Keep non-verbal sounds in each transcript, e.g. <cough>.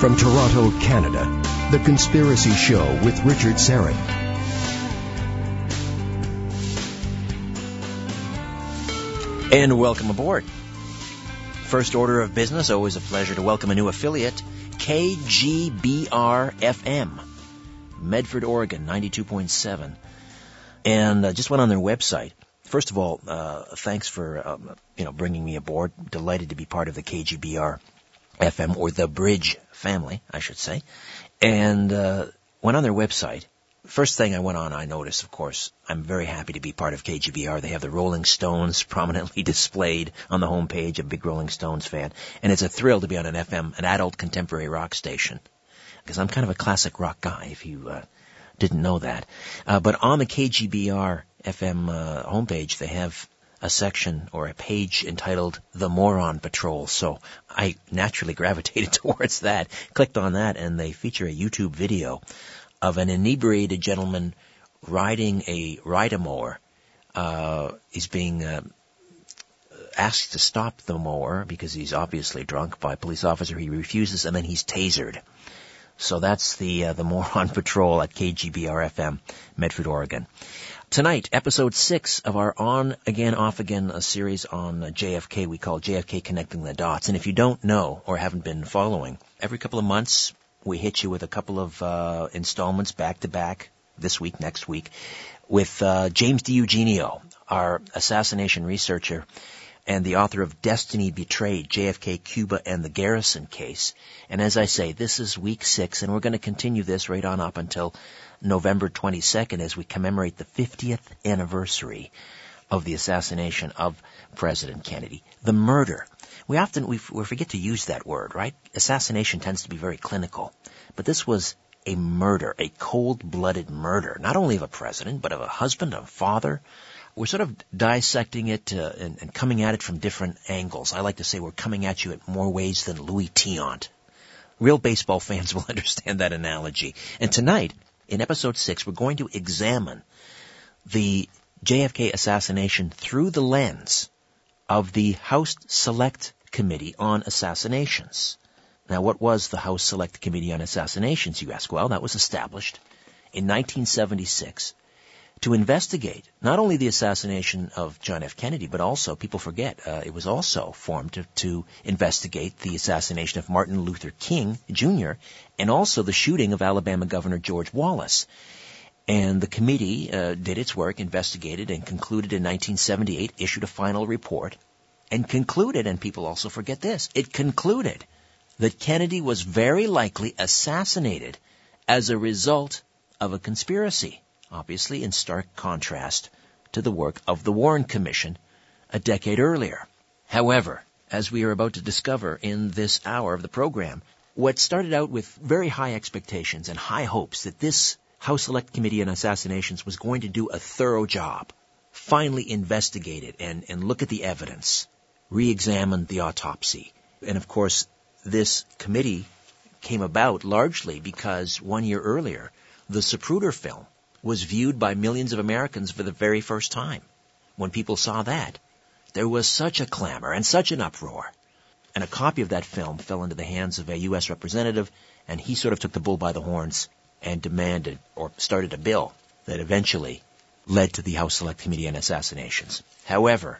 From Toronto, Canada, The Conspiracy Show with Richard Syrett. And welcome aboard. First order of business, always a pleasure to welcome a new affiliate, KGBR FM, Medford, Oregon, 92.7. And uh, just went on their website. First of all, uh, thanks for um, you know bringing me aboard. Delighted to be part of the KGBR FM or the Bridge family, I should say. And uh, went on their website First thing I went on, I noticed, of course, I'm very happy to be part of KGBR. They have the Rolling Stones <laughs> prominently displayed on the homepage, a big Rolling Stones fan. And it's a thrill to be on an FM, an adult contemporary rock station. Because I'm kind of a classic rock guy, if you uh, didn't know that. Uh, but on the KGBR FM uh, homepage, they have a section or a page entitled The Moron Patrol. So I naturally <laughs> gravitated <laughs> towards that, clicked on that, and they feature a YouTube video of an inebriated gentleman riding a ride-a-mower. Uh, he's being uh, asked to stop the mower because he's obviously drunk by a police officer. He refuses, and then he's tasered. So that's the uh, the moron <laughs> patrol at KGBR FM, Medford, Oregon. Tonight, episode six of our on again, off again a series on JFK. We call JFK Connecting the Dots. And if you don't know or haven't been following, every couple of months we hit you with a couple of uh, installments back to back this week, next week, with uh, James DiEugenio, our assassination researcher and the author of Destiny Betrayed, JFK, Cuba, and the Garrison case. And as I say, this is week six, and we're going to continue this right on up until November 22nd as we commemorate the 50th anniversary of the assassination of President Kennedy. The murder we often we, forget to use that word, right? Assassination tends to be very clinical, but this was a murder, a cold-blooded murder, not only of a president, but of a husband, a father. We're sort of dissecting it uh, and, and, coming at it from different angles. I like to say we're coming at you in more ways than Louis Tiant. Real baseball <laughs> fans will understand that analogy. And tonight, in episode six, we're going to examine the JFK assassination through the lens of the House Select Committee on Assassinations. Now, what was the House Select Committee on Assassinations, you ask? Well, that was established in 1976 to investigate not only the assassination of John F. Kennedy, but also, people forget, uh, it was also formed to, to, investigate the assassination of Martin Luther King Jr. and also the shooting of Alabama Governor George Wallace. And the committee uh, did its work, investigated, and concluded in 1978, issued a final report and concluded, and people also forget this, it concluded that Kennedy was very likely assassinated as a result of a conspiracy, obviously in stark contrast to the work of the Warren Commission a decade earlier. However, as we are about to discover in this hour of the program, what started out with very high expectations and high hopes that this House Select Committee on Assassinations was going to do a thorough job, finally investigate it and, and look at the evidence, re-examined the autopsy. And of course, this committee came about largely because one year earlier, the Zapruder film was viewed by millions of Americans for the very first time. When people saw that, there was such a clamor and such an uproar. And a copy of that film fell into the hands of a U.S. representative, and he sort of took the bull by the horns and demanded or started a bill that eventually led to the House Select Committee on Assassinations. However,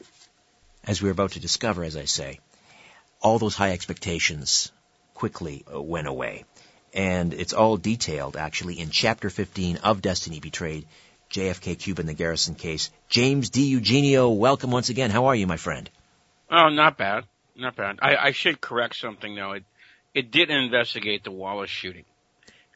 as we're about to discover, as I say, all those high expectations quickly uh, went away. And it's all detailed actually in chapter 15 of Destiny Betrayed, JFK Cuba and the Garrison case. James DiEugenio, welcome once again. How are you, my friend? Oh, not bad. Not bad. I, I should correct something though. It, it didn't investigate the Wallace shooting.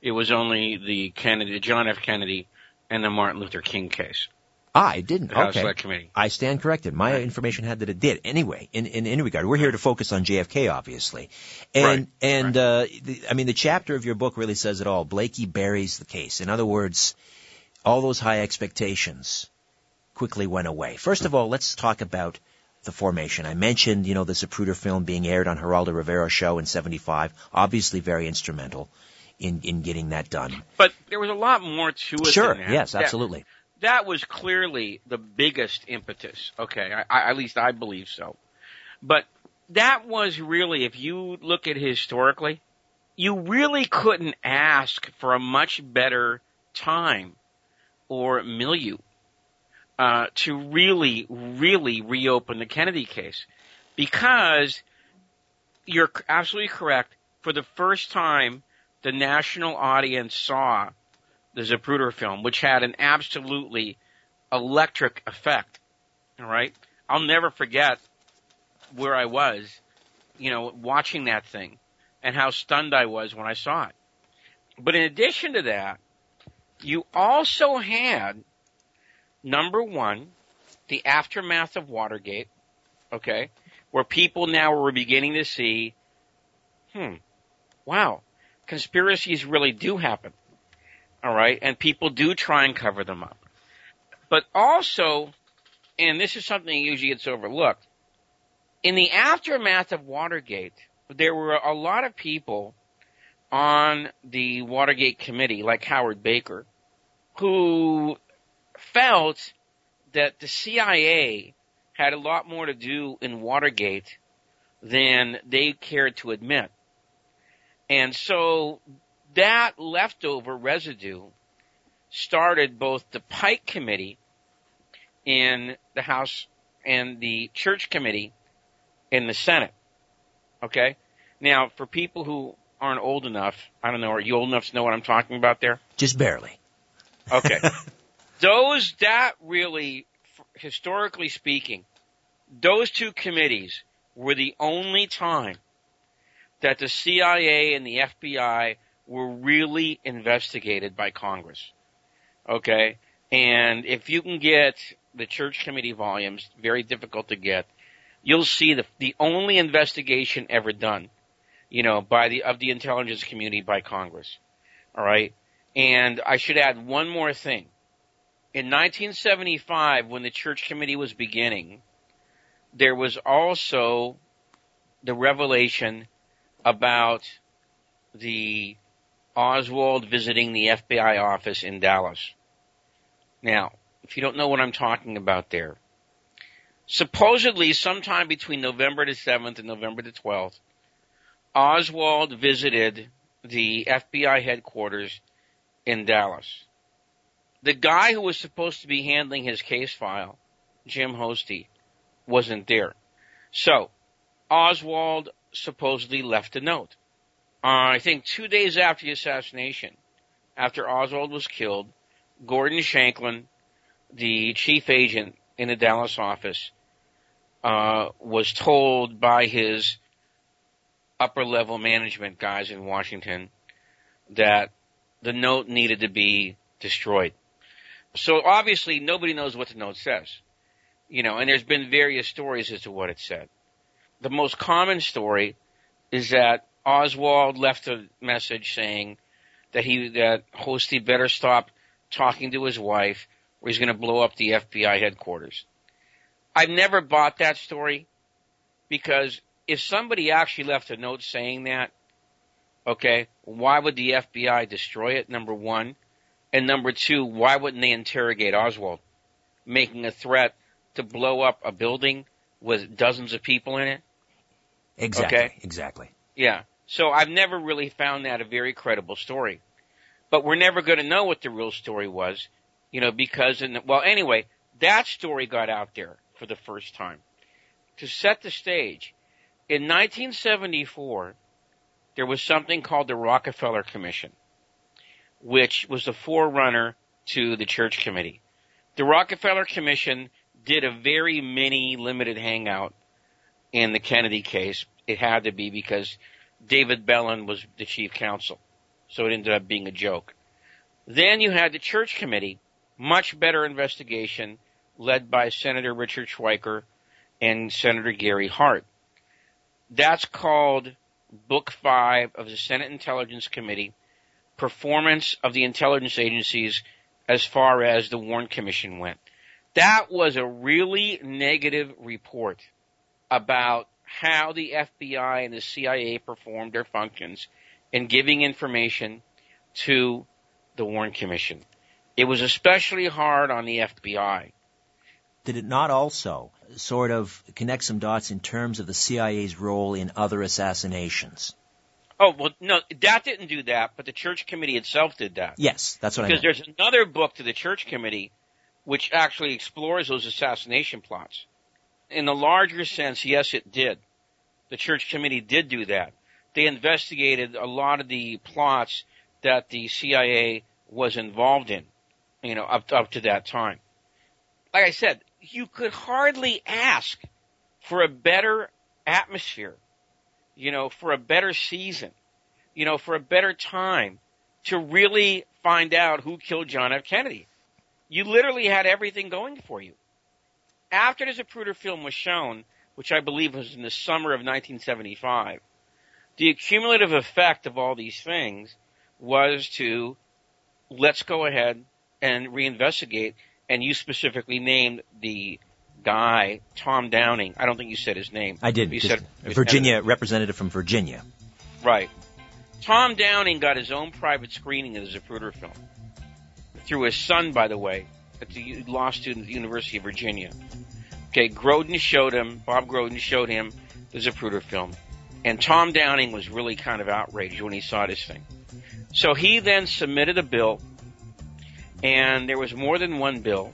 It was only the Kennedy, John F. Kennedy and the Martin Luther King case. I didn't. The House okay. Select Committee. I stand corrected. My right. information had that it did. Anyway, in, in any regard, we're here to focus on JFK, obviously. And, right. and, right. uh, the, I mean, the chapter of your book really says it all. Blakey buries the case. In other words, all those high expectations quickly went away. First of all, let's talk about the formation. I mentioned, you know, the Zapruder film being aired on Geraldo Rivera's show in 75. Obviously very instrumental in, in getting that done. But there was a lot more to it Sure. That. Yes, absolutely that was clearly the biggest impetus. Okay, I, I, at least I believe so. But that was really, if you look at historically, you really couldn't ask for a much better time or milieu uh, to really, really reopen the Kennedy case, because you're absolutely correct. For the first time, the national audience saw the Zapruder film, which had an absolutely electric effect. All right, I'll never forget where I was, you know, watching that thing and how stunned I was when I saw it. But in addition to that, you also had number one, the aftermath of Watergate, okay, where people now were beginning to see, hmm, wow, conspiracies really do happen. All right. And people do try and cover them up. But also, and this is something that usually gets overlooked, in the aftermath of Watergate, there were a lot of people on the Watergate committee, like Howard Baker, who felt that the CIA had a lot more to do in Watergate than they cared to admit. And so that leftover residue started both the Pike Committee in the House and the Church Committee in the Senate. Okay? Now, for people who aren't old enough, I don't know, are you old enough to know what I'm talking about there? Just barely. Okay. <laughs> those, that really, historically speaking, those two committees were the only time that the CIA and the FBI were really investigated by Congress. Okay? And if you can get the church committee volumes, very difficult to get, you'll see the, the only investigation ever done, you know, by the, of the intelligence community by Congress. Alright? And I should add one more thing. In 1975, when the church committee was beginning, there was also the revelation about the Oswald visiting the FBI office in Dallas. Now, if you don't know what I'm talking about there, supposedly sometime between November the 7th and November the 12th, Oswald visited the FBI headquarters in Dallas. The guy who was supposed to be handling his case file, Jim Hosty, wasn't there. So, Oswald supposedly left a note. Uh, I think two days after the assassination, after Oswald was killed, Gordon Shanklin, the chief agent in the Dallas office, uh, was told by his upper level management guys in Washington that the note needed to be destroyed. So obviously nobody knows what the note says. You know, and there's been various stories as to what it said. The most common story is that Oswald left a message saying that he, that Hosty better stop talking to his wife or he's going to blow up the FBI headquarters. I've never bought that story because if somebody actually left a note saying that, okay, why would the FBI destroy it? Number one. And number two, why wouldn't they interrogate Oswald? Making a threat to blow up a building with dozens of people in it? Exactly. Okay? Exactly. Yeah. So I've never really found that a very credible story. But we're never going to know what the real story was, you know, because in the, well, anyway, that story got out there for the first time. To set the stage, in 1974, there was something called the Rockefeller Commission, which was the forerunner to the Church Committee. The Rockefeller Commission did a very mini limited hangout in the Kennedy case. It had to be because David Belin was the chief counsel. So it ended up being a joke. Then you had the Church Committee, much better investigation, led by Senator Richard Schweiker and Senator Gary Hart. That's called Book 5 of the Senate Intelligence Committee, Performance of the Intelligence Agencies as far as the Warren Commission went. That was a really negative report about how the FBI and the CIA performed their functions in giving information to the Warren Commission. It was especially hard on the FBI. Did it not also sort of connect some dots in terms of the CIA's role in other assassinations? Oh well, no, that didn't do that, but the church committee itself did that. Yes, that's what I Because there's another book to the church committee which actually explores those assassination plots. In the larger sense, yes, it did. The church committee did do that. They investigated a lot of the plots that the CIA was involved in, you know, up up to that time. Like I said, you could hardly ask for a better atmosphere, you know, for a better season, you know, for a better time to really find out who killed John F. Kennedy. You literally had everything going for you. After the Zapruder film was shown, which I believe was in the summer of 1975, the accumulative effect of all these things was to let's go ahead and reinvestigate. And you specifically named the guy, Tom Downing. I don't think you said his name. I did. You said Virginia representative from Virginia. Right. Tom Downing got his own private screening of the Zapruder film. Through his son, by the way, at the law student at the University of Virginia. Okay, Groden showed him, Bob Groden showed him the Zapruder film. And Tom Downing was really kind of outraged when he saw this thing. So he then submitted a bill, and there was more than one bill,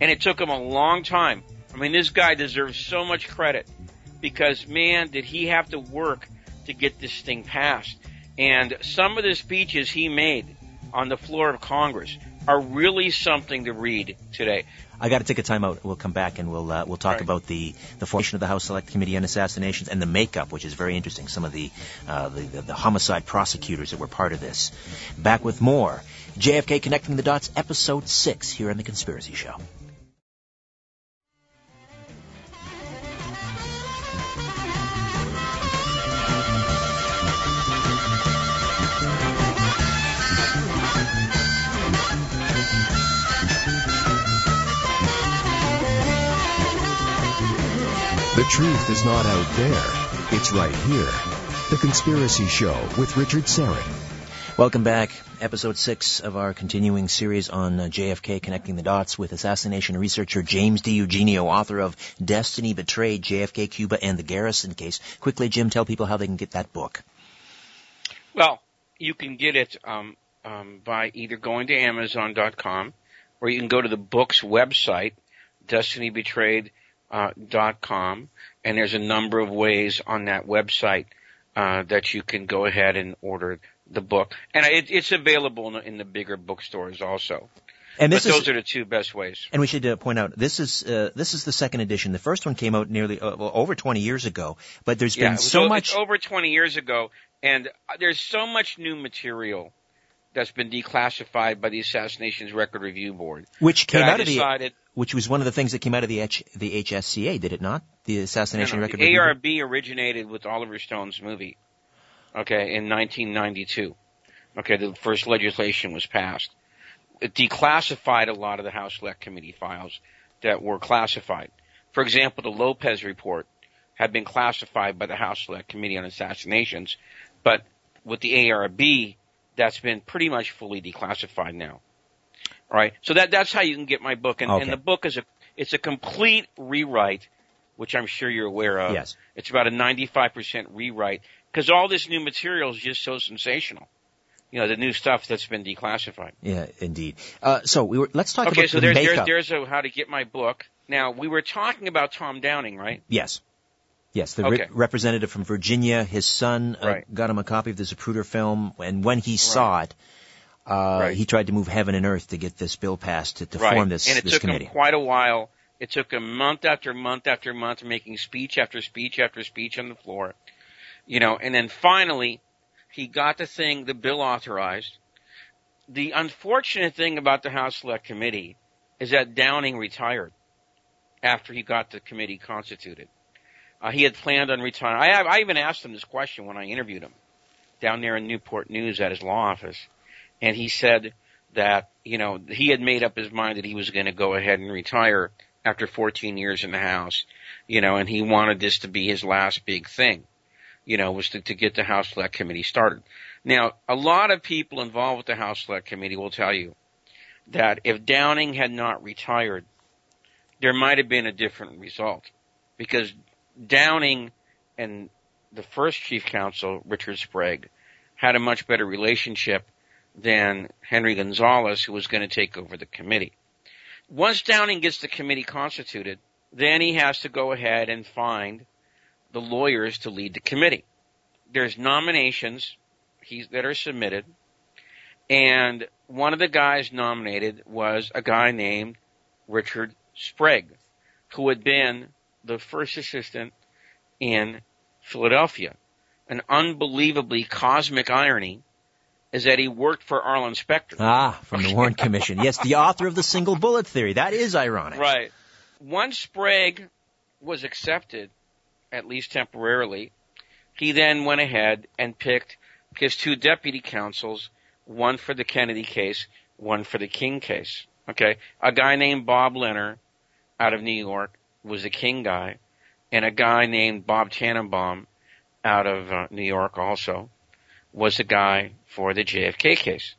and it took him a long time. I mean, this guy deserves so much credit because, man, did he have to work to get this thing passed. And some of the speeches he made on the floor of Congress are really something to read today. I got to take a time out. We'll come back and we'll uh, we'll talk Right. about the the formation of the House Select Committee on Assassinations and the makeup, which is very interesting. Some of the uh, the, the the homicide prosecutors that were part of this. Back with more JFK Connecting the Dots, Episode Six, here on the Conspiracy Show. Truth is not out there. It's right here. The Conspiracy Show with Richard Syrett. Welcome back. Episode 6 of our continuing series on uh, JFK Connecting the Dots with assassination researcher James DiEugenio, author of Destiny Betrayed, JFK, Cuba, and the Garrison Case. Quickly, Jim, tell people how they can get that book. Well, you can get it um, um, by either going to Amazon.com or you can go to the book's website, DestinyBetrayed.com, uh, dot com, and there's a number of ways on that website uh, that you can go ahead and order the book, and it, it's available in the, in the bigger bookstores also. And But this is, those are the two best ways. And we should uh, point out this is uh, this is the second edition. The first one came out nearly uh, well, over 20 years ago, but there's Yeah, been so o- much. over 20 years ago, and uh, there's so much new material that's been declassified by the Assassinations Record Review Board. which came that I out of the decided, which was one of the things that came out of the H, the HSCA, did it not? The Assassination No, no, Record the Review? ARB originated with Oliver Stone's movie. Okay, in 1992. Okay, the first legislation was passed. It declassified a lot of the House Select Committee files that were classified. For example, the Lopez report had been classified by the House Select Committee on Assassinations, but with the ARB, that's been pretty much fully declassified now. Right, so that that's how you can get my book, and, Okay. and the book is a it's a complete rewrite, which I'm sure you're aware of. Yes. It's about a 95% rewrite because all this new material is just so sensational. You know, the new stuff that's been declassified. Yeah, indeed. Uh, so we were. Let's talk Okay, about so the there's, there's, makeup. there's a how to get my book. Now, we were talking about Tom Downing, right? Yes. Yes, the Okay. re- representative from Virginia, his son uh, Right. got him a copy of the Zapruder film, and when he saw it, uh, Right. he tried to move heaven and earth to get this bill passed to, to right. form this, and it this took committee. him quite a while. It took him month after month after month making speech after speech after speech on the floor. You know, and then finally, he got the thing, the bill authorized. The unfortunate thing about the House Select Committee is that Downing retired after he got the committee constituted. Uh, he had planned on retiring. I, I even asked him this question when I interviewed him down there in Newport News at his law office, and he said that you know he had made up his mind that he was going to go ahead and retire after 14 years in the House, you know, and he wanted this to be his last big thing, you know, was to, to get the House Select Committee started. Now, a lot of people involved with the House Select Committee will tell you that if Downing had not retired, there might have been a different result because Downing and the first chief counsel, Richard Sprague, had a much better relationship than Henry Gonzalez, who was going to take over the committee. Once Downing gets the committee constituted, then he has to go ahead and find the lawyers to lead the committee. There's nominations that are submitted, and one of the guys nominated was a guy named Richard Sprague, who had been the first assistant in Philadelphia. An unbelievably cosmic irony is that he worked for Arlen Specter. Ah, from the Warren Commission. Yes, the author of the single bullet theory. That is ironic. Right. Once Sprague was accepted, at least temporarily, he then went ahead and picked his two deputy counsels, one for the Kennedy case, one for the King case. Okay. A guy named Bob Leonard out of New York was the King guy, and a guy named Bob Tanenbaum out of uh, New York also was the guy for the JFK case.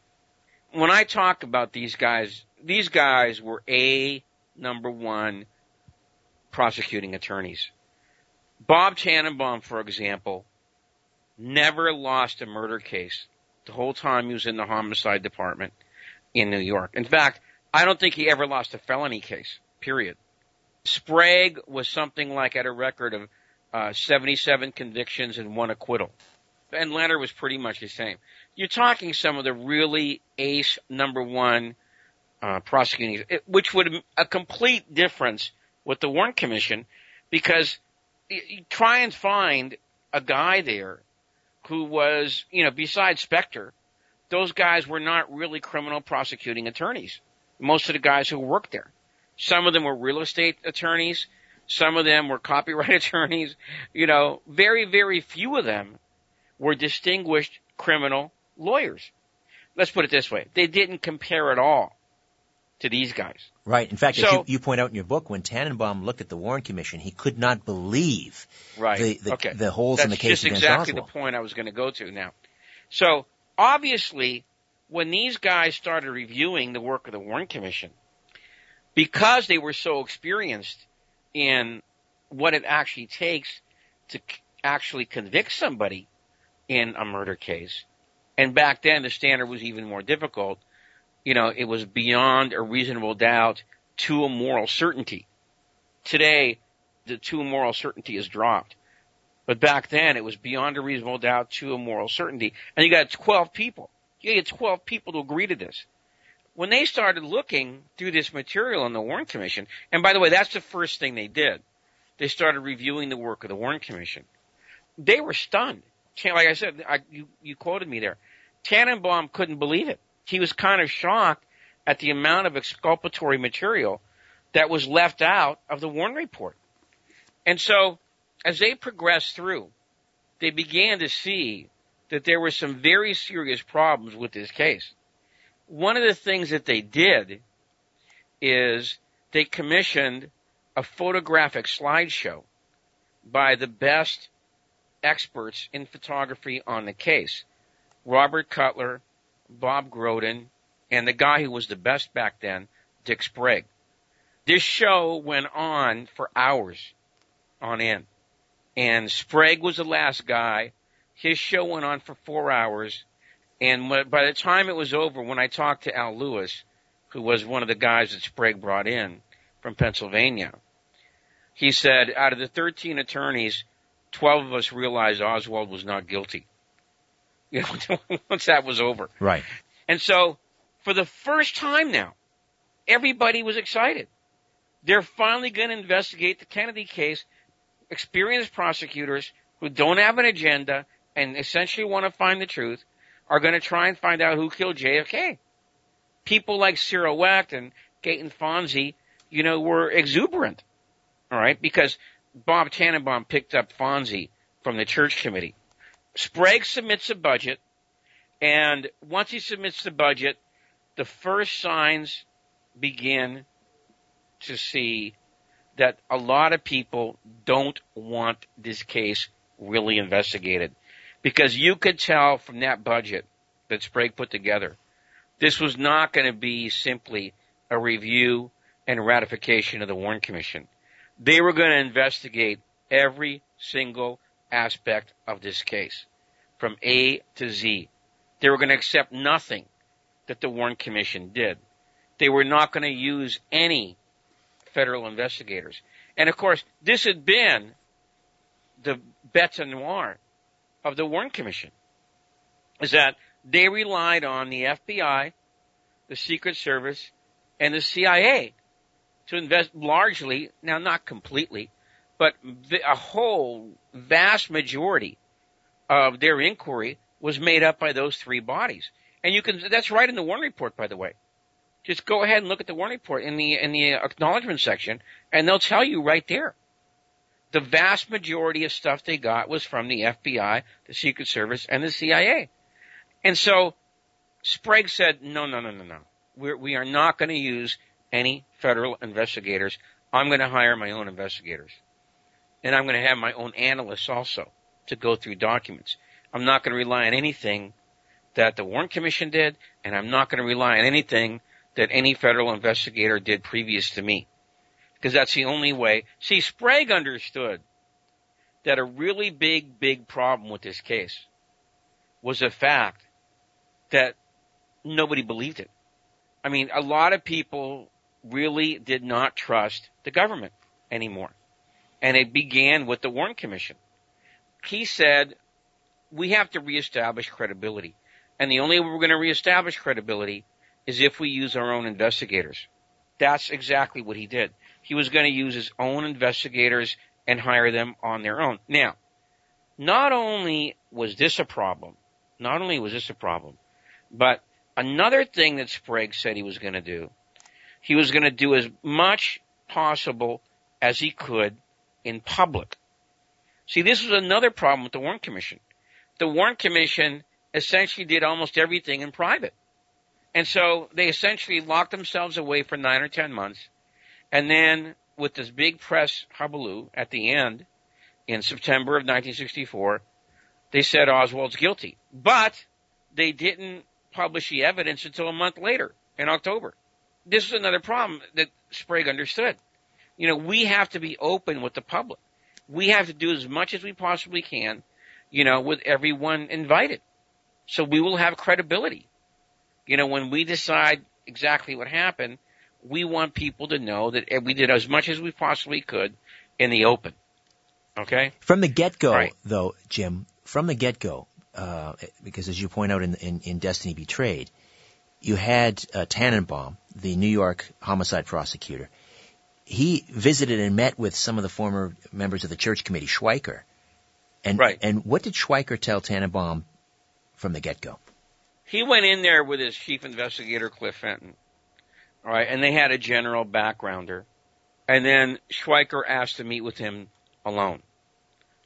When I talk about these guys, these guys were A number one prosecuting attorneys. Bob Tanenbaum, for example, never lost a murder case the whole time he was in the homicide department in New York. In fact, I don't think he ever lost a felony case, period. Sprague was something like at a record of uh, 77 convictions and one acquittal. And Leonard was pretty much the same. You're talking some of the really ace number one uh, prosecuting, which would a complete difference with the Warren Commission, because you try and find a guy there who was, you know, besides Specter, those guys were not really criminal prosecuting attorneys. Most of the guys who worked there. Some of them were real estate attorneys. Some of them were copyright <laughs> attorneys. You know, very, very few of them were distinguished criminal lawyers. Let's put it this way. They didn't compare at all to these guys. Right. In fact, so, you, you, point out in your book, when Tanenbaum looked at the Warren Commission, he could not believe right. the, the, okay. the holes That's in the case just exactly Oswald. the point I was going to go to now. So obviously, when these guys started reviewing the work of the Warren Commission, because they were so experienced in what it actually takes to actually convict somebody in a murder case, and back then the standard was even more difficult you know, it was beyond a reasonable doubt to a moral certainty. Today, the to a moral certainty is dropped. But back then, it was beyond a reasonable doubt to a moral certainty. And you got 12 people. You get 12 people to agree to this. When they started looking through this material in the Warren Commission, and by the way, that's the first thing they did. They started reviewing the work of the Warren Commission. They were stunned. Like I said, I, you, you quoted me there. Tanenbaum couldn't believe it he was kind of shocked at the amount of exculpatory material that was left out of the Warren report. And so, as they progressed through, they began to see that there were some very serious problems with this case. One of the things that they did is they commissioned a photographic slideshow by the best experts in photography on the case. Robert Cutler, Bob Groden, and the guy who was the best back then, Dick Sprague. This show went on for hours on end. And Sprague was the last guy. His show went on for four hours. And by the time it was over, when I talked to Al Lewis, who was one of the guys that Sprague brought in from Pennsylvania, he said, out of the 13 attorneys, 12 of us realized Oswald was not guilty. You <laughs> know, once that was over. Right. And so, for the first time now, everybody was excited. They're finally going to investigate the Kennedy case. Experienced prosecutors who don't have an agenda and essentially want to find the truth are going to try and find out who killed JFK. People like Cyril Wecht and Gaeton Fonzi, you know, were exuberant. All right, because Bob Tanenbaum picked up Fonzi from the church committee. Sprague submits a budget, and once he submits the budget, the first signs begin to see that a lot of people don't want this case really investigated. Because you could tell from that budget that Sprague put together, this was not going to be simply a review and ratification of the Warren Commission. They were going to investigate every single aspect of this case from A to Z. They were going to accept nothing that the Warren Commission did. They were not going to use any federal investigators. And of course, this had been the bete noir of the Warren Commission, is that they relied on the FBI, the Secret Service, and the CIA to invest largely, now not completely, but a whole vast majority of their inquiry was made up by those three bodies. And you can, that's right in the Warren report, by the way. Just go ahead and look at the Warren report in the, in the acknowledgement section, and they'll tell you right there. The vast majority of stuff they got was from the FBI, the Secret Service, and the CIA. And so Sprague said, no, no, no, no, no. We're, we are not going to use any federal investigators. I'm going to hire my own investigators. And I'm going to have my own analysts also to go through documents. I'm not going to rely on anything that the Warren Commission did, and I'm not going to rely on anything that any federal investigator did previous to me. Because that's the only way. See, Sprague understood that a really big, big problem with this case was the fact that nobody believed it. I mean, a lot of people really did not trust the government anymore. And it began with the Warren Commission. He said, we have to reestablish credibility. And the only way we're going to reestablish credibility is if we use our own investigators. That's exactly what he did. He was going to use his own investigators and hire them on their own. Now, not only was this a problem, not only was this a problem, but another thing that Sprague said he was going to do, he was going to do as much possible as he could in public. See, this was another problem with the Warren Commission. The Warren Commission essentially did almost everything in private. And so they essentially locked themselves away for nine or ten months. And then with this big press hubbub at the end in September of 1964, they said Oswald's guilty. But they didn't publish the evidence until a month later in October. This is another problem that Sprague understood. You know, we have to be open with the public. We have to do as much as we possibly can, you know, with everyone invited. So we will have credibility. You know, when we decide exactly what happened, we want people to know that we did as much as we possibly could in the open. Okay? From the get-go, right. though, Jim, from the get-go, uh, because as you point out in, in, in Destiny Betrayed, you had uh, Tanenbaum, the New York homicide prosecutor. He visited and met with some of the former members of the church committee, Schweiker. And, right. and what did Schweiker tell Tanenbaum from the get-go? He went in there with his chief investigator, Cliff Fenton. All right, and they had a general backgrounder. And then Schweiker asked to meet with him alone.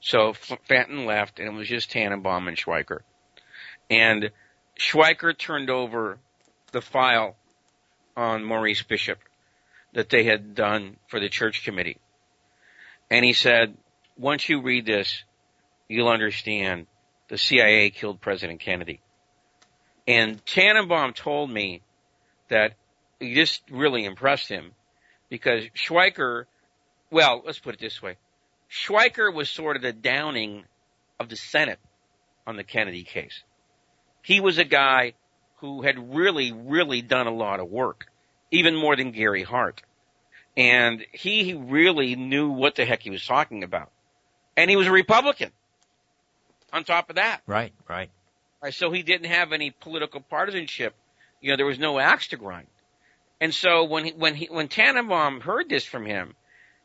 So Fenton left, and it was just Tanenbaum and Schweiker. And Schweiker turned over the file on Maurice Bishop that they had done for the church committee. And he said, once you read this, you'll understand the CIA killed President Kennedy. And Tanenbaum told me that this really impressed him because Schweiker, well, let's put it this way. Schweiker was sort of the downing of the Senate on the Kennedy case. He was a guy who had really, really done a lot of work, even more than Gary Hart. And he really knew what the heck he was talking about. And he was a Republican on top of that. Right, right. right so he didn't have any political partisanship. You know, there was no axe to grind. And so when he, when he, when Tanenbaum heard this from him,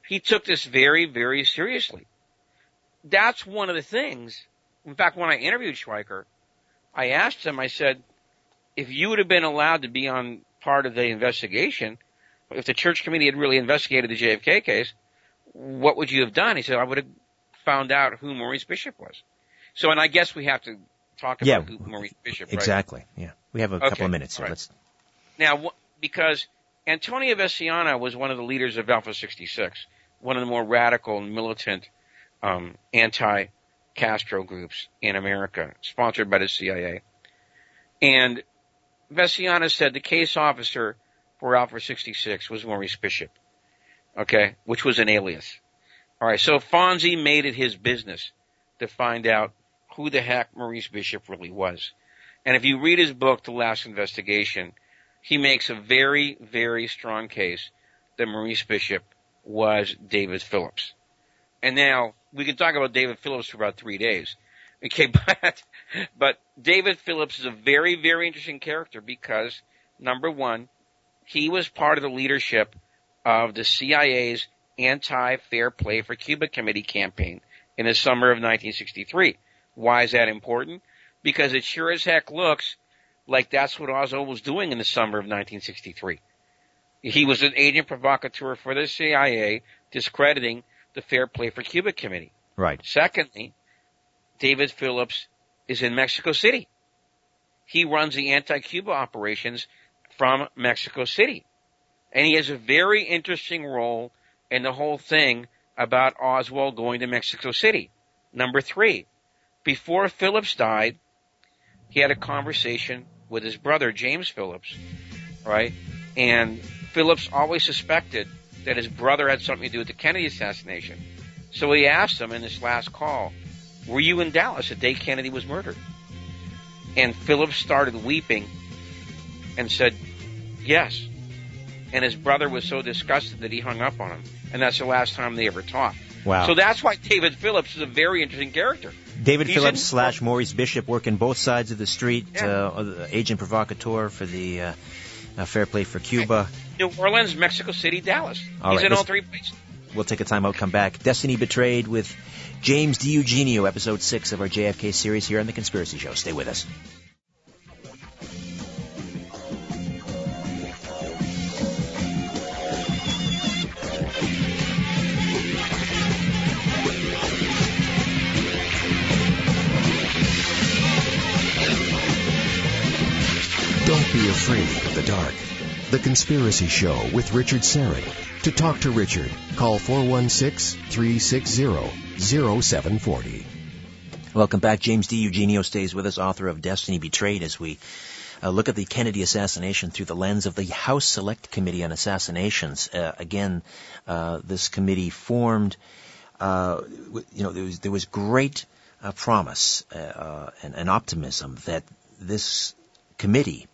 he took this very, very seriously. That's one of the things. In fact, when I interviewed Schweiker, I asked him, I said, if you would have been allowed to be on part of the investigation, if the church committee had really investigated the JFK case, what would you have done? He said, I would have found out who Maurice Bishop was. So, and I guess we have to talk about yeah, who Maurice Bishop, right? Exactly. Yeah. We have a okay. couple of minutes, so right. let's. Now, because Antonio Veciana was one of the leaders of Alpha 66, one of the more radical and militant um, anti-Castro groups in America, sponsored by the CIA. And Veciana said the case officer for Alpha 66 was Maurice Bishop, okay, which was an alias. All right, so Fonzi made it his business to find out who the heck Maurice Bishop really was. And if you read his book, The Last Investigation, he makes a very, very strong case that Maurice Bishop was David Phillips. And now we can talk about David Phillips for about three days. Okay, <laughs> but, but David Phillips is a very, very interesting character because number one, he was part of the leadership of the CIA's anti-fair play for Cuba committee campaign in the summer of 1963. Why is that important? Because it sure as heck looks like that's what Oswald was doing in the summer of 1963. He was an agent provocateur for the CIA, discrediting the Fair Play for Cuba Committee. Right. Secondly, David Phillips is in Mexico City. He runs the anti-Cuba operations from Mexico City. And he has a very interesting role in the whole thing about Oswald going to Mexico City. Number three, before Phillips died, he had a conversation with his brother, James Phillips, right? And Phillips always suspected that his brother had something to do with the Kennedy assassination. So he asked him in this last call, were you in Dallas the day Kennedy was murdered? And Phillips started weeping and said, yes. And his brother was so disgusted that he hung up on him. And that's the last time they ever talked. Wow. So that's why David Phillips is a very interesting character. David He's Phillips in- slash Maurice Bishop working both sides of the street, Yeah. uh, agent provocateur for the uh, uh, Fair Play for Cuba. New Orleans, Mexico City, Dallas. All He's right, in all three places. We'll take a time out, come back. Destiny Betrayed with James DiEugenio, episode six of our JFK series here on The Conspiracy Show. Stay with us. Don't be afraid of the dark. The Conspiracy Show with Richard Syrett. To talk to Richard, call 416-360-0740. Welcome back. James DiEugenio stays with us, author of Destiny Betrayed, as we uh, look at the Kennedy assassination through the lens of the House Select Committee on Assassinations. Uh, again, uh, this committee formed, uh, you know, there was, there was great uh, promise uh, and, and optimism that this committee,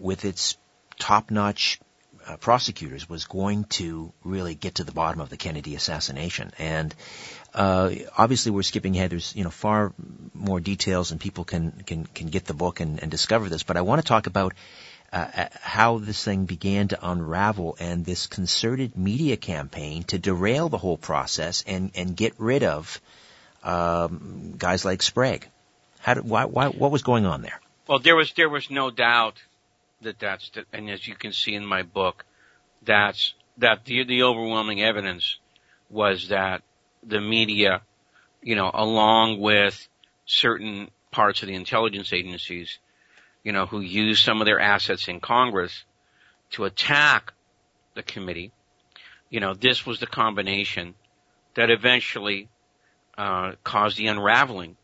with its top-notch uh, prosecutors, was going to really get to the bottom of the Kennedy assassination. And uh, obviously, we're skipping ahead. There's you know far more details, and people can can can get the book and, and discover this. But I want to talk about uh, uh, how this thing began to unravel and this concerted media campaign to derail the whole process and and get rid of um, guys like Sprague. How did, why, why, what was going on there? Well, there was there was no doubt that that's the, and as you can see in my book, that's that the the overwhelming evidence was that the media, you know, along with certain parts of the intelligence agencies, you know, who used some of their assets in Congress to attack the committee, you know, this was the combination that eventually uh, caused the unraveling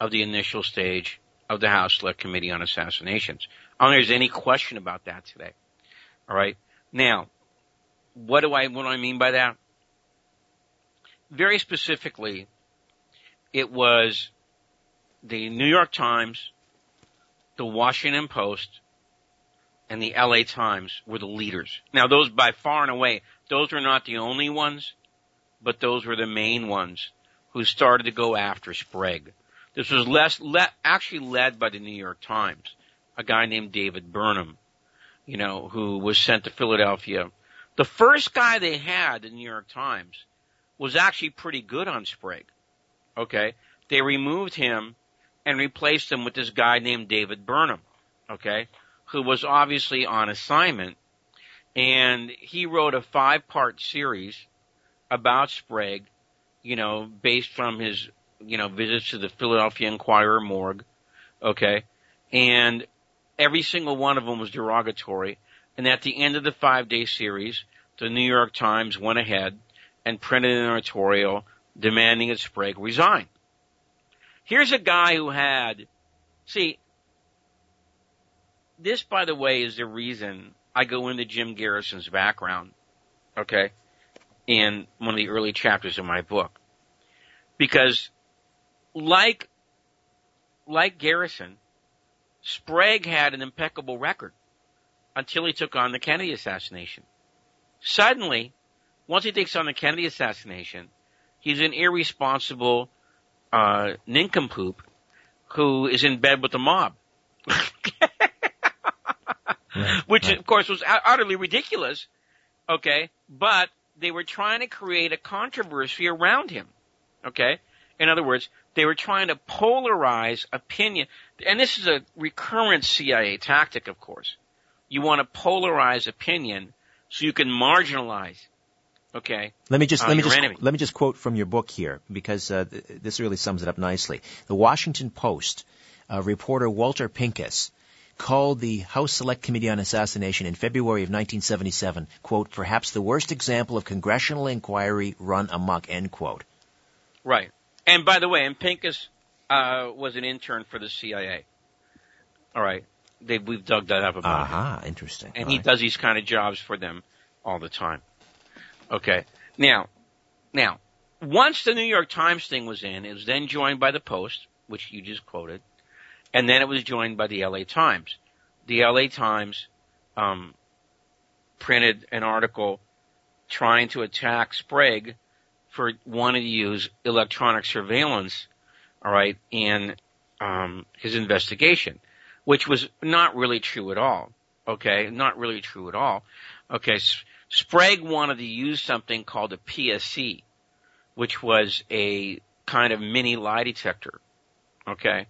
of the initial stage of the House Select Committee on Assassinations. Don't think there's any question about that today. All right. Now, what do I what do I mean by that? Very specifically, it was the New York Times, the Washington Post, and the LA Times were the leaders. Now those by far and away, those were not the only ones, but those were the main ones who started to go after Sprague. This was less, le- actually led by the New York Times, a guy named David Burnham, you know, who was sent to Philadelphia. The first guy they had, in the New York Times, was actually pretty good on Sprague. Okay? They removed him and replaced him with this guy named David Burnham. Okay? Who was obviously on assignment. And he wrote a five part series about Sprague, you know, based from his you know, visits to the Philadelphia Inquirer morgue. Okay. And every single one of them was derogatory. And at the end of the five day series, the New York Times went ahead and printed an editorial demanding that Sprague resign. Here's a guy who had, see, this by the way is the reason I go into Jim Garrison's background. Okay. In one of the early chapters of my book because like like Garrison, Sprague had an impeccable record until he took on the Kennedy assassination. Suddenly, once he takes on the Kennedy assassination, he's an irresponsible uh, nincompoop who is in bed with the mob. Right, <laughs> Which, right. of course, was utterly ridiculous. Okay? But they were trying to create a controversy around him. Okay? In other words, they were trying to polarize opinion. And this is a recurrent CIA tactic, of course. You want to polarize opinion so you can marginalize. Okay? Let me just uh, let me just enemy. let me just quote from your book here because uh, th- this really sums it up nicely. The Washington Post uh, reporter Walter Pincus called the House Select Committee on Assassination in February of 1977 quote perhaps the worst example of congressional inquiry run amok end quote. Right. And by the way, and Pincus uh, was an intern for the CIA. All right. They, we've dug that up about. Aha, interesting. and All he right. does these kind of jobs for them all the time. Okay. Now, now, once the New York Times thing was in, it was then joined by the Post, which you just quoted, and then it was joined by the LA Times. The LA Times um, printed an article trying to attack Sprague for wanting to use electronic surveillance, all right, in um, his investigation, which was not really true at all. Okay, not really true at all. Okay, S- Sprague wanted to use something called a PSE, which was a kind of mini lie detector. Okay,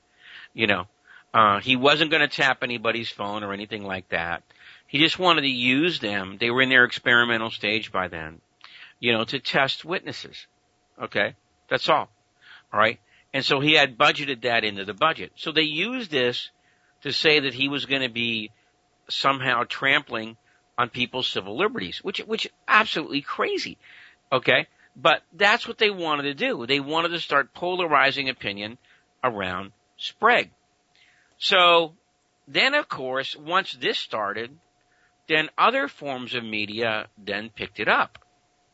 you know, uh, he wasn't going to tap anybody's phone or anything like that. He just wanted to use them. They were in their experimental stage by then, you know, to test witnesses. Okay, that's all. All right, and so he had budgeted that into the budget. So they used this to say that he was going to be somehow trampling on people's civil liberties, which which absolutely crazy. Okay? But that's what they wanted to do. They wanted to start polarizing opinion around Sprague. So then of course, once this started, then other forms of media then picked it up.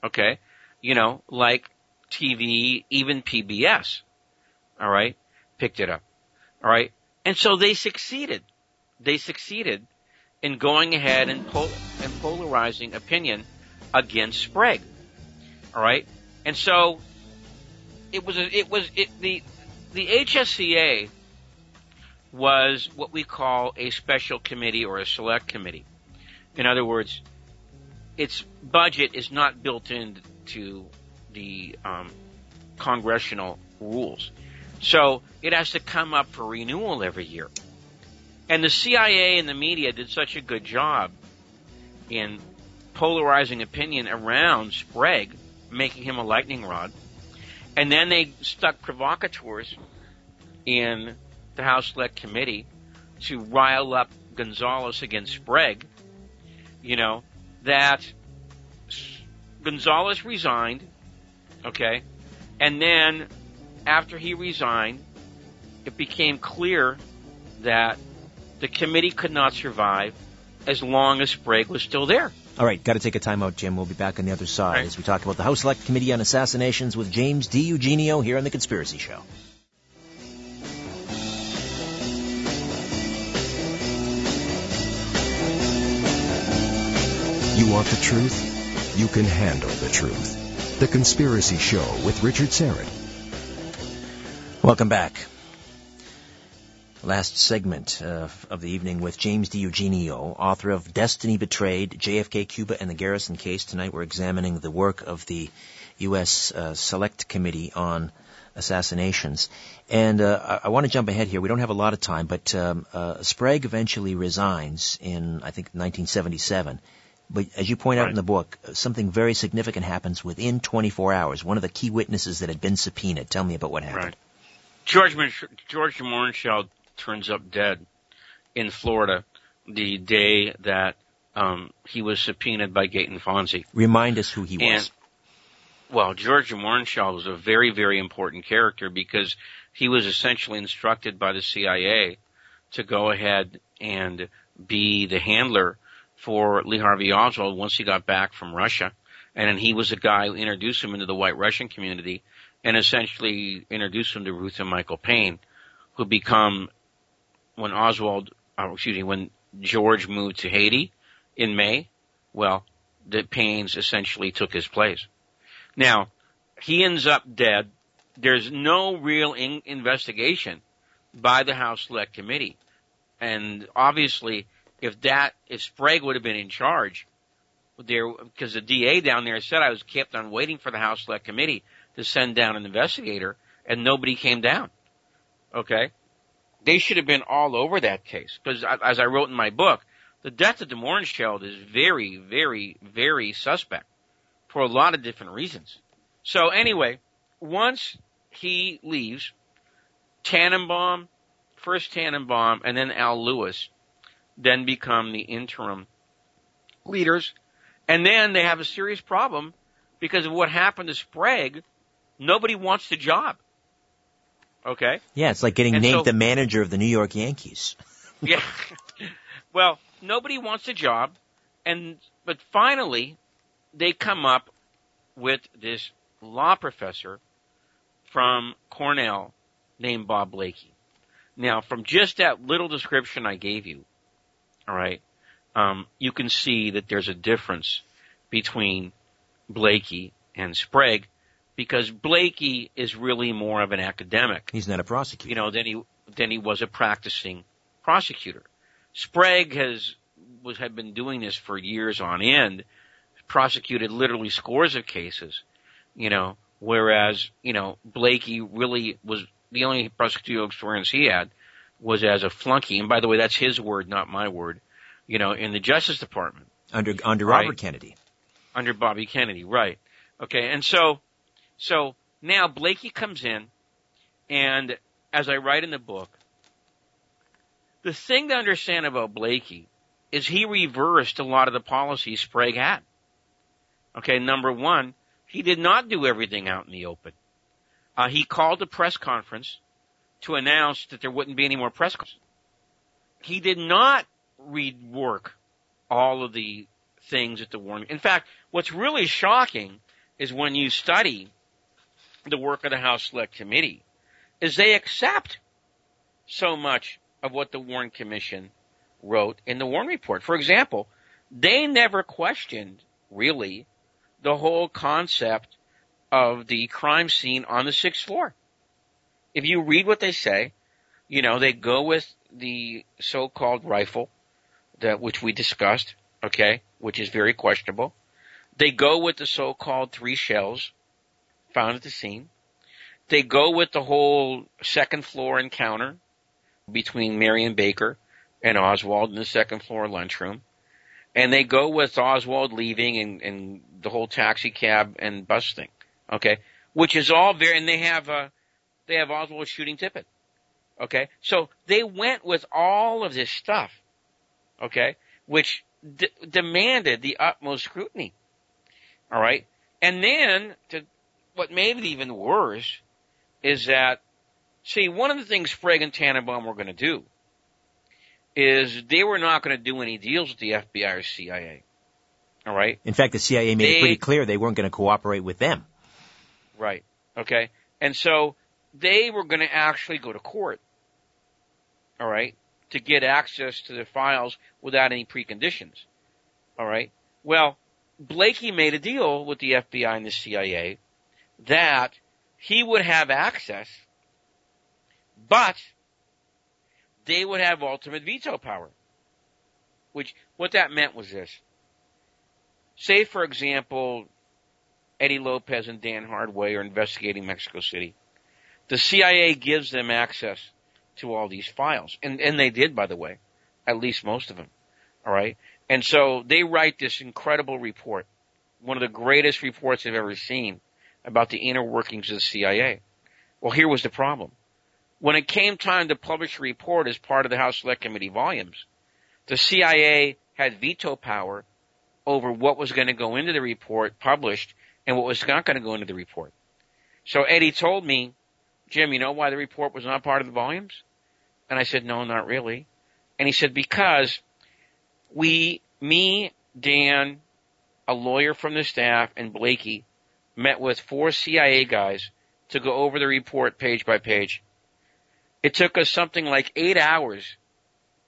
Okay? You know, like TV, even PBS. All right? Picked it up. All right? And so they succeeded. They succeeded in going ahead and, pol- and polarizing opinion against Sprague. All right, and so it was a, it was it, the the HSCA was what we call a special committee or a select committee. In other words, its budget is not built into the um, congressional rules, so it has to come up for renewal every year. And the CIA and the media did such a good job in polarizing opinion around Sprague, making him a lightning rod. And then they stuck provocateurs in the House Select Committee to rile up Gonzalez against Sprague. You know, that Gonzalez resigned, okay, and then after he resigned, it became clear that the committee could not survive as long as Sprague was still there. All right, got to take a timeout, Jim. We'll be back on the other side Right. as we talk about the House Select Committee on Assassinations with James DiEugenio here on The Conspiracy Show. You want the truth? You can handle the truth. The Conspiracy Show with Richard Syrett. Welcome back. Last segment uh, of the evening with James DiEugenio, author of Destiny Betrayed, JFK, Cuba, and the Garrison Case. Tonight we're examining the work of the U.S. Uh, Select Committee on Assassinations. And uh, I, I want to jump ahead here. We don't have a lot of time, but um, uh, Sprague eventually resigns in, I think, 1977. But as you point out Right. in the book, uh, something very significant happens within 24 hours. One of the key witnesses that had been subpoenaed. Tell me about what happened. Right. George George Mohrenschildt turns up dead in Florida the day that um, he was subpoenaed by Gaeton Fonzi. Remind us who he was. And well, George Mohrenschildt was a very, very important character because he was essentially instructed by the CIA to go ahead and be the handler for Lee Harvey Oswald once he got back from Russia. And then he was the guy who introduced him into the white Russian community and essentially introduced him to Ruth and Michael Paine, who become when Oswald, uh, excuse me, when George moved to Haiti in May, well, the Paines essentially took his place. Now, he ends up dead. There's no real in- investigation by the House Select Committee. And obviously, if that, if Sprague would have been in charge, there, because the DA down there said I was kept on waiting for the House Select Committee to send down an investigator, and nobody came down. Okay? They should have been all over that case, because as I wrote in my book, the death of de Mohrenschildt is very, very, very suspect for a lot of different reasons. So anyway, once he leaves, Tanenbaum, first Tanenbaum, and then Al Lewis, then become the interim leaders. And then they have a serious problem because of what happened to Sprague. Nobody wants the job. Okay? Yeah, it's like getting And named so- the manager of the New York Yankees. <laughs> Yeah. well, nobody wants a job, and but finally, they come up with this law professor from Cornell named Bob Blakey. Now, from just that little description I gave you, all right, um, you can see that there's a difference between Blakey and Sprague because Blakey is really more of an academic He's not a prosecutor. you know, than he than he was a practicing prosecutor. Sprague has was had been doing this for years on end, prosecuted literally scores of cases, you know, whereas, you know, Blakey really was the only prosecutorial experience he had was as a flunky, and by the way, that's his word, not my word, you know, in the Justice Department under under Right. Robert Kennedy. under Bobby Kennedy, right? Okay, and so, so now Blakey comes in, and as I write in the book, the thing to understand about Blakey is he reversed a lot of the policies Sprague had. Okay, number one, he did not do everything out in the open. Uh, he called a press conference to announce that there wouldn't be any more press conferences. He did not rework all of the things at the Warren. In fact, what's really shocking is when you study the work of the House Select Committee, is they accept so much of what the Warren Commission wrote in the Warren Report. For example, they never questioned really the whole concept of the crime scene on the sixth floor. If you read what they say, you know, they go with the so-called rifle that, which we discussed, okay, which is very questionable. They go with the so-called three shells found at the scene. They go with the whole second floor encounter between Marrion Baker and Oswald in the second floor lunchroom. And they go with Oswald leaving and, and the whole taxi cab and bus thing. Okay. Which is all very, and they have, uh, they have Oswald shooting Tippit. Okay. So they went with all of this stuff. Okay. Which d- demanded the utmost scrutiny. All right. And then to, what made it even worse is that, see, one of the things Sprague and Tanenbaum were going to do is they were not going to do any deals with the FBI or CIA. All right. In fact, the CIA made They- it pretty clear they weren't going to cooperate with them. Right. Okay. And so they were going to actually go to court. All right. To get access to the files without any preconditions. All right. Well, Blakey made a deal with the FBI and the CIA that he would have access, but they would have ultimate veto power. Which, what that meant was this. Say, for example, Eddie Lopez and Dan Hardway are investigating Mexico City. The CIA gives them access to all these files. And, and they did, by the way. At least most of them. Alright? And so they write this incredible report. One of the greatest reports I've ever seen about the inner workings of the CIA. Well, here was the problem. When it came time to publish a report as part of the House Select Committee volumes, the CIA had veto power over what was going to go into the report published and what was not going to go into the report. So Eddie told me, Jim, you know why the report was not part of the volumes? And I said, no, not really. And he said, because we, me, Dan, a lawyer from the staff, and Blakey met with four CIA guys to go over the report page by page. It took us something like eight hours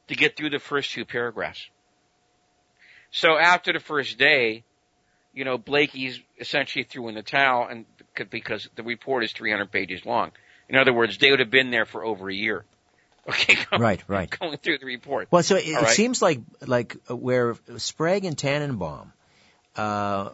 to get through the first two paragraphs. So after the first day, you know, Blakey's essentially threw in the towel and because the report is 300 pages long. In other words, they would have been there for over a year. Okay, <laughs> going, right, right. Going through the report. Well, so it, it seems like like where Sprague and Tanenbaum, uh,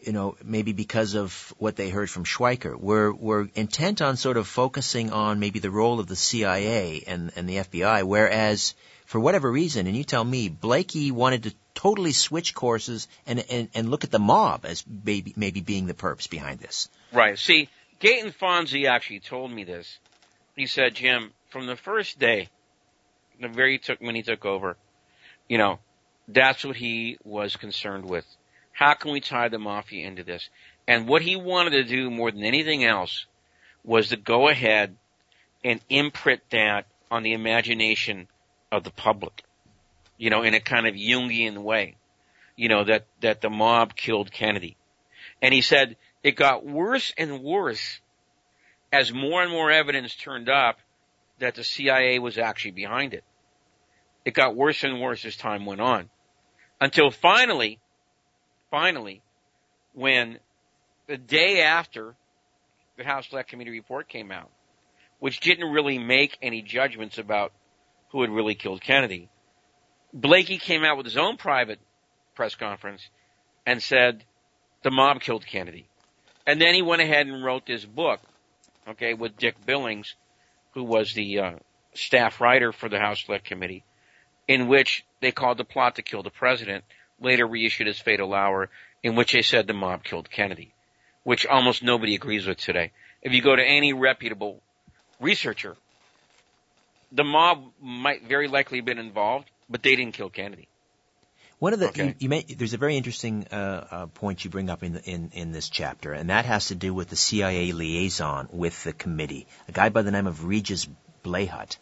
you know, maybe because of what they heard from Schweiker, were were intent on sort of focusing on maybe the role of the CIA and and the FBI, whereas for whatever reason, and you tell me, Blakey wanted to totally switch courses and and, and look at the mob as maybe maybe being the perps behind this. Right. See, Gaeton Fonzi actually told me this. He said, Jim, from the first day, the very took when he took over, you know, that's what he was concerned with. How can we tie the mafia into this? And what he wanted to do more than anything else was to go ahead and imprint that on the imagination of the public, you know, in a kind of Jungian way, you know, that, that the mob killed Kennedy. And he said it got worse and worse as more and more evidence turned up that the CIA was actually behind it. It got worse and worse as time went on. Until finally, finally, when the day after the House Select Committee report came out, which didn't really make any judgments about who had really killed Kennedy, Blakey came out with his own private press conference and said the mob killed Kennedy. And then he went ahead and wrote this book, okay, with Dick Billings, who was the uh, staff writer for the House Select Committee, in which they called the plot to kill the president, later reissued as Fatal Hour, in which they said the mob killed Kennedy, which almost nobody agrees with today. If you go to any reputable researcher, the mob might very likely have been involved, but they didn't kill Kennedy. One of the okay. you, you may, there's a very interesting uh, uh, point you bring up in, the, in in this chapter, and that has to do with the CIA liaison with the committee, a guy by the name of Regis Blahut.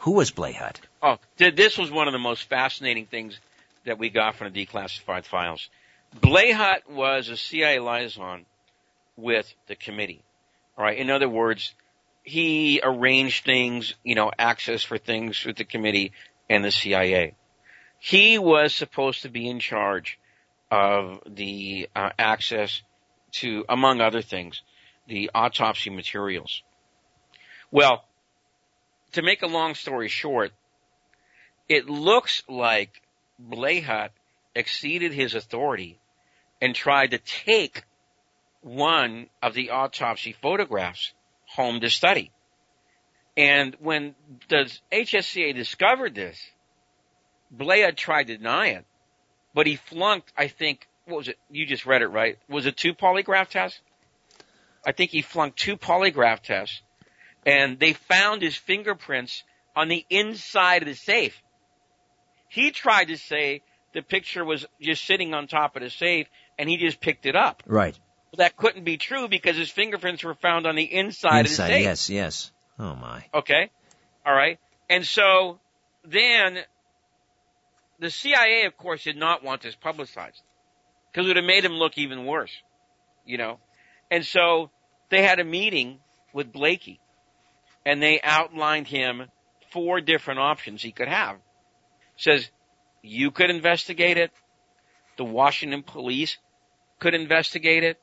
Who was Blahut? Oh, this was one of the most fascinating things that we got from the declassified files. Blahut was a CIA liaison with the committee. All right. In other words, he arranged things, you know, access for things with the committee and the CIA. He was supposed to be in charge of the uh, access to, among other things, the autopsy materials. Well, to make a long story short, it looks like Blahut exceeded his authority and tried to take one of the autopsy photographs home to study. And when the HSCA discovered this, Blahut tried to deny it, but he flunked, I think, what was it? You just read it, right? Was it two polygraph tests? I think he flunked two polygraph tests and they found his fingerprints on the inside of the safe. He tried to say the picture was just sitting on top of the safe and he just picked it up. Right. Well, that couldn't be true because his fingerprints were found on the inside, inside of the safe. Yes, yes. Oh my. Okay. All right. And so then the CIA, of course, did not want this publicized because it would have made him look even worse, you know. And so they had a meeting with Blakey and they outlined him four different options he could have. Says you could investigate it. The Washington police could investigate it.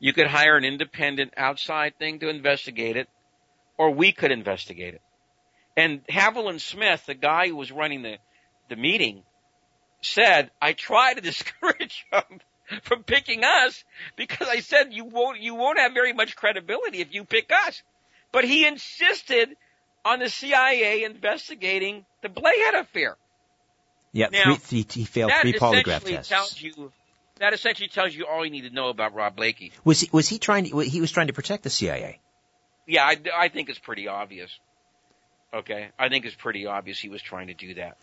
You could hire an independent outside thing to investigate it, or we could investigate it. And Haviland Smith, the guy who was running the the meeting said, I try to <laughs> discourage him from picking us because I said you won't, you won't have very much credibility if you pick us. But he insisted on the CIA investigating the Blahut affair. Yeah, now, three, he, he failed three polygraph tests. Tells you, that essentially tells you all you need to know about Rob Blakey. Was he, was he trying to, he was trying to protect the CIA? Yeah, I, I think it's pretty obvious. Okay. I think it's pretty obvious he was trying to do that.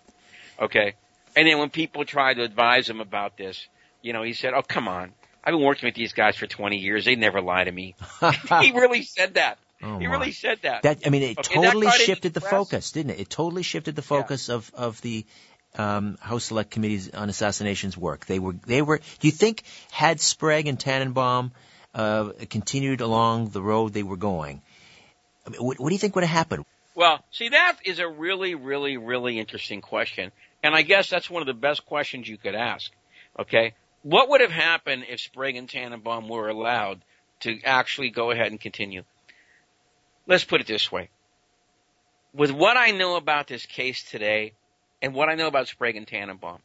Okay. And then when people tried to advise him about this, you know, he said, "Oh, come on. I've been working with these guys for 20 years. They never lie to me." <laughs> he really said that. Oh he really said that. That I mean, it okay, totally shifted the focus, didn't it? It totally shifted the focus yeah. of of the um, House Select Committees on Assassinations work. They were they were. Do you think had Sprague and Tanenbaum uh, continued along the road they were going, I mean, what, what do you think would have happened? Well, see, that is a really, really, really interesting question. And I guess that's one of the best questions you could ask. Okay? What would have happened if Sprague and Tanenbaum were allowed to actually go ahead and continue? Let's put it this way. With what I know about this case today and what I know about Sprague and Tanenbaum,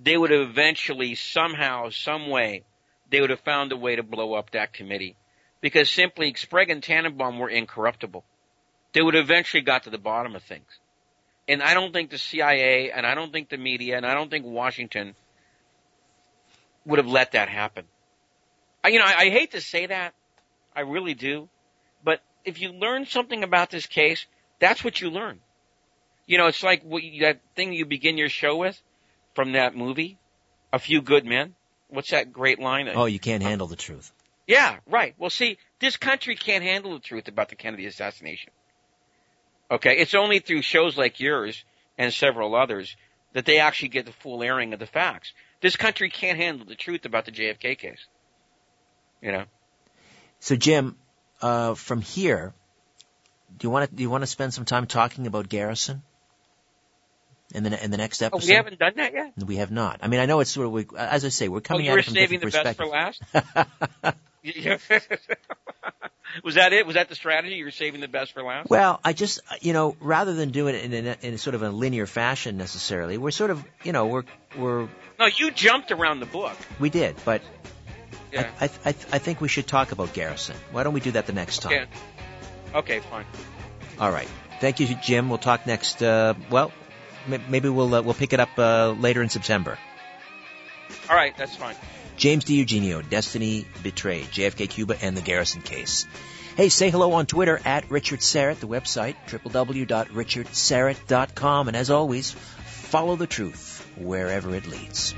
they would have eventually somehow, some way, they would have found a way to blow up that committee because simply Sprague and Tanenbaum were incorruptible. They would have eventually got to the bottom of things. And I don't think the CIA and I don't think the media and I don't think Washington would have let that happen. I, you know, I, I hate to say that. I really do. But if you learn something about this case, that's what you learn. You know, it's like what that thing you begin your show with from that movie, A Few Good Men. What's that great line? Oh, you can't handle the truth. Yeah, right. Well, see, this country can't handle the truth about the Kennedy assassination. Okay, it's only through shows like yours and several others that they actually get the full airing of the facts. This country can't handle the truth about the JFK case. You know. So, Jim, uh, from here, do you want to do you want to spend some time talking about Garrison? In the in the next episode, oh, we haven't done that yet. We have not. I mean, I know it's sort of we, as I say, we're coming oh, it from saving different the perspectives. best for last. <laughs> was that it? Was that the strategy? You were saving the best for last? Well, I just, you know, rather than doing it in a, in a sort of a linear fashion necessarily, we're sort of, you know, we're we're. No, you jumped around the book. We did, but Yeah. I, I, I, I think we should talk about Garrison. Why don't we do that the next time? Okay. Okay, fine. All right. Thank you, Jim. We'll talk next. Uh, well, maybe we'll uh, we'll pick it up uh, later in September. All right, that's fine. James DiEugenio, Destiny Betrayed, JFK Cuba, and the Garrison case. Hey, say hello on Twitter at Richard Syrett, the website, www.richardsyrett.com. And as always, follow the truth wherever it leads.